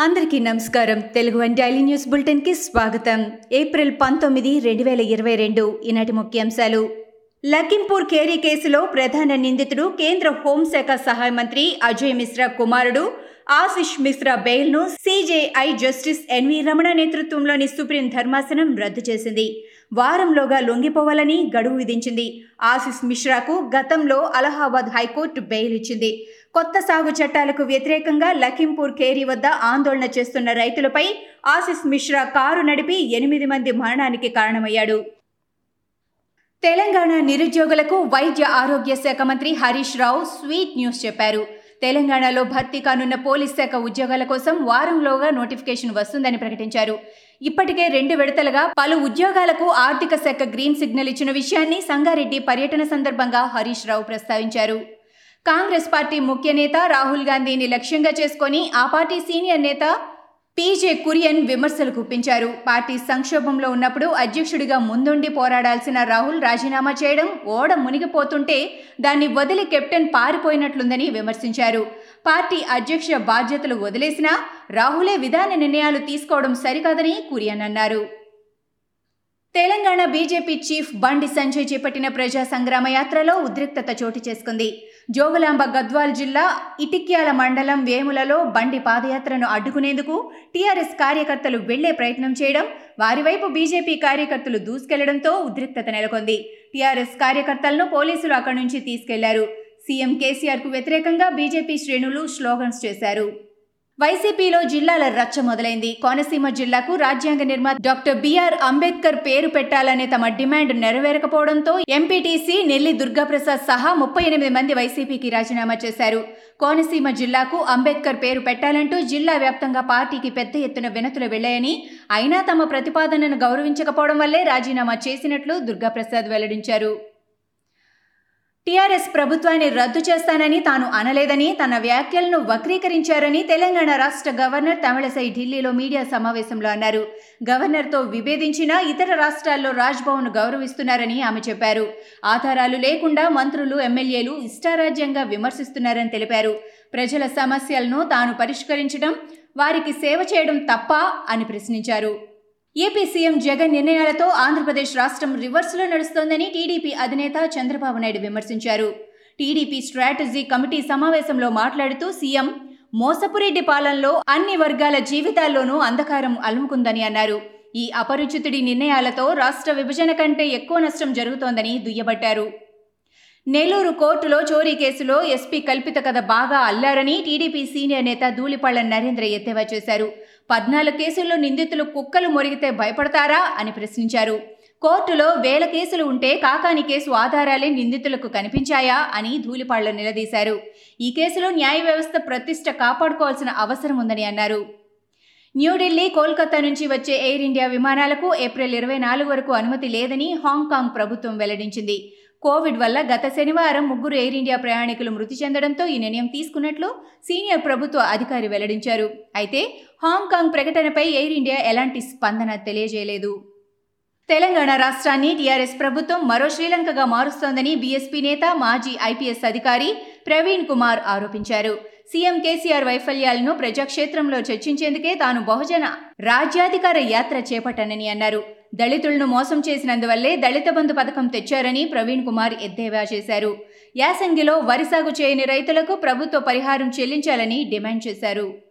అందరికీ నమస్కారం. Telugu one daily news బులెటిన్కి స్వాగతం. ఏప్రిల్ పంతొమ్మిది రెండు వేల ఇరవై రెండు. ఈనాటి ముఖ్యాంశాలు. లఖింపూర్ కేరీ కేసులో ప్రధాన నిందితుడు కేంద్ర హోంశాఖ సహాయ మంత్రి అజయ్ మిశ్రా కుమారుడు ఆశిష్ మిశ్రా బెయిల్ను సీజేఐ జస్టిస్ ఎన్వి రమణ నేతృత్వంలోని సుప్రీం ధర్మాసనం రద్దు చేసింది. వారంలోగా లొంగిపోవాలని గడువు విధించింది. ఆశిష్ మిశ్రాకు గతంలో అలహాబాద్ హైకోర్టు బెయిల్ ఇచ్చింది. కొత్త సాగు చట్టాలకు వ్యతిరేకంగా లఖింపూర్ కేరీ వద్ద ఆందోళన చేస్తున్న రైతులపై ఆశిష్ మిశ్రా కారు నడిపి ఎనిమిది మంది మరణానికి కారణమయ్యాడు. తెలంగాణ నిరుద్యోగులకు వైద్య ఆరోగ్య శాఖ మంత్రి హరీష్ రావు స్వీట్ న్యూస్ చెప్పారు. తెలంగాణలో భర్తీ కానున్న పోలీస్ శాఖ ఉద్యోగాల కోసం వారంలోగా నోటిఫికేషన్ వస్తుందని ప్రకటించారు. ఇప్పటికే రెండు విడతలుగా పలు ఉద్యోగాలకు ఆర్థిక శాఖ గ్రీన్ సిగ్నల్ ఇచ్చిన విషయాన్ని సంగారెడ్డి పర్యటన సందర్భంగా హరీష్ రావు ప్రస్తావించారు. కాంగ్రెస్ పార్టీ ముఖ్య నేత రాహుల్ గాంధీని లక్ష్యంగా చేసుకొని ఆ పార్టీ సీనియర్ నేత పీజే కురియన్ విమర్శలు గుప్పించారు పార్టీ సంక్షోభంలో ఉన్నప్పుడు అధ్యక్షుడిగా ముందుండి పోరాడాల్సిన రాహుల్ రాజీనామా చేయడం ఓడ మునిగిపోతుంటే దాన్ని వదిలి కెప్టెన్ పారిపోయినట్లుందని విమర్శించారు. పార్టీ అధ్యక్ష బాధ్యతలు వదిలేసినా రాహులే విధాన నిర్ణయాలు తీసుకోవడం సరికాదని కురియన్ అన్నారు. తెలంగాణ బీజేపీ చీఫ్ బండి సంజయ్ చేపట్టిన ప్రజా సంగ్రామ యాత్రలో ఉద్రిక్తత చోటు చేసుకుంది. జోగులాంబ గద్వాల్ జిల్లా ఇటిక్యాల మండలం వేములలో బండి పాదయాత్రను అడ్డుకునేందుకు టీఆర్ఎస్ కార్యకర్తలు వెళ్ళే ప్రయత్నం చేయడం వారి వైపు బీజేపీ కార్యకర్తలు దూసుకెళ్ళడంతో ఉద్రిక్తత నెలకొంది. టీఆర్ఎస్ కార్యకర్తలను పోలీసులు అక్కడి నుంచి తీసుకెళ్ళారు. సీఎం కేసీఆర్కు వ్యతిరేకంగా బీజేపీ శ్రేణులు స్లోగన్స్ చేశారు. వైసీపీలో జిల్లాల రచ్చ మొదలైంది. కోనసీమ జిల్లాకు రాజ్యాంగ నిర్మాత డాక్టర్ బిఆర్ అంబేద్కర్ పేరు పెట్టాలనే తమ డిమాండ్ నెరవేరకపోవడంతో ఎంపీటీసీ నెల్లి దుర్గాప్రసాద్ సహా ముప్పై ఎనిమిది మంది వైసీపీకి రాజీనామా చేశారు. కోనసీమ జిల్లాకు అంబేద్కర్ పేరు పెట్టాలంటూ జిల్లా వ్యాప్తంగా పార్టీకి పెద్ద ఎత్తున వినతులు వెళ్ళాయని అయినా తమ ప్రతిపాదనను గౌరవించకపోవడం వల్లే రాజీనామా చేసినట్లు దుర్గాప్రసాద్ వెల్లడించారు. టీఆర్ఎస్ ప్రభుత్వాన్ని రద్దు చేస్తానని తాను అనలేదని తన వ్యాఖ్యలను వక్రీకరించారని తెలంగాణ రాష్ట్ర గవర్నర్ తమిళసై ఢిల్లీలో మీడియా సమావేశంలో అన్నారు. గవర్నర్తో విభేదించినా ఇతర రాష్ట్రాల్లో రాజ్భవన్ గౌరవిస్తున్నారని ఆమె చెప్పారు. ఆధారాలు లేకుండా మంత్రులు ఎమ్మెల్యేలు ఇష్టారాజ్యంగా విమర్శిస్తున్నారని తెలిపారు. ప్రజల సమస్యలను తాను పరిష్కరించడం వారికి సేవ చేయడం తప్ప అని ప్రశ్నించారు. ఏపీ సీఎం జగన్ నిర్ణయాలతో ఆంధ్రప్రదేశ్ రాష్ట్రం రివర్స్లో నడుస్తోందని టీడీపీ అధినేత చంద్రబాబు నాయుడు విమర్శించారు. టీడీపీ స్ట్రాటజీ కమిటీ సమావేశంలో మాట్లాడుతూ సీఎం మోసపురెడ్డి పాలనలో అన్ని వర్గాల జీవితాల్లోనూ అంధకారం అలుముకుందని అన్నారు. ఈ అపరిచితుడి నిర్ణయాలతో రాష్ట్ర విభజన కంటే ఎక్కువ నష్టం జరుగుతోందని దుయ్యబట్టారు. నెల్లూరు కోర్టులో చోరీ కేసులో ఎస్పీ కల్పిత కథ బాగా అల్లారని టీడీపీ సీనియర్ నేత ధూళిపాళ్ళ నరేంద్ర ఎద్దేవా చేశారు. పద్నాలుగు కేసుల్లో నిందితులు కుక్కలు మొరిగితే భయపడతారా అని ప్రశ్నించారు. కోర్టులో వేల కేసులు ఉంటే కాకాని కేసు ఆధారాలే నిందితులకు కనిపించాయా అని ధూళిపాళ్ళ నిలదీశారు. ఈ కేసులో న్యాయ వ్యవస్థ ప్రతిష్ట కాపాడుకోవాల్సిన అవసరం ఉందని అన్నారు. న్యూఢిల్లీ కోల్కతా నుంచి వచ్చే ఎయిర్ ఇండియా విమానాలకు ఏప్రిల్ ఇరవై నాలుగు వరకు అనుమతి లేదని హాంకాంగ్ ప్రభుత్వం వెల్లడించింది. కోవిడ్ వల్ల గత శనివారం ముగ్గురు ఎయిర్ ఇండియా ప్రయాణికులు మృతి చెందడంతో ఈ నిర్ణయం తీసుకున్నట్లు సీనియర్ ప్రభుత్వ అధికారి వెల్లడించారు. అయితే హాంకాంగ్ ప్రకటనపై ఎయిర్ ఇండియా ఎలాంటి స్పందన తెలియజేయలేదు. తెలంగాణ రాష్ట్రాన్ని టీఆర్ఎస్ ప్రభుత్వం మరో శ్రీలంకగా మారుస్తోందని బీఎస్పీ నేత మాజీ ఐపీఎస్ అధికారి ప్రవీణ్ కుమార్ ఆరోపించారు. సీఎం కేసీఆర్ వైఫల్యాలను ప్రజాక్షేత్రంలో చర్చించేందుకే తాను బహుజన రాజ్యాధికార యాత్ర చేపట్టనని అన్నారు. దళితులను మోసం చేసినందువల్లే దళిత బంధు పథకం తెచ్చారని ప్రవీణ్ కుమార్ ఎద్దేవా చేశారు. యాసంగిలో వరి సాగు చేయని రైతులకు ప్రభుత్వ పరిహారం చెల్లించాలని డిమాండ్ చేశారు.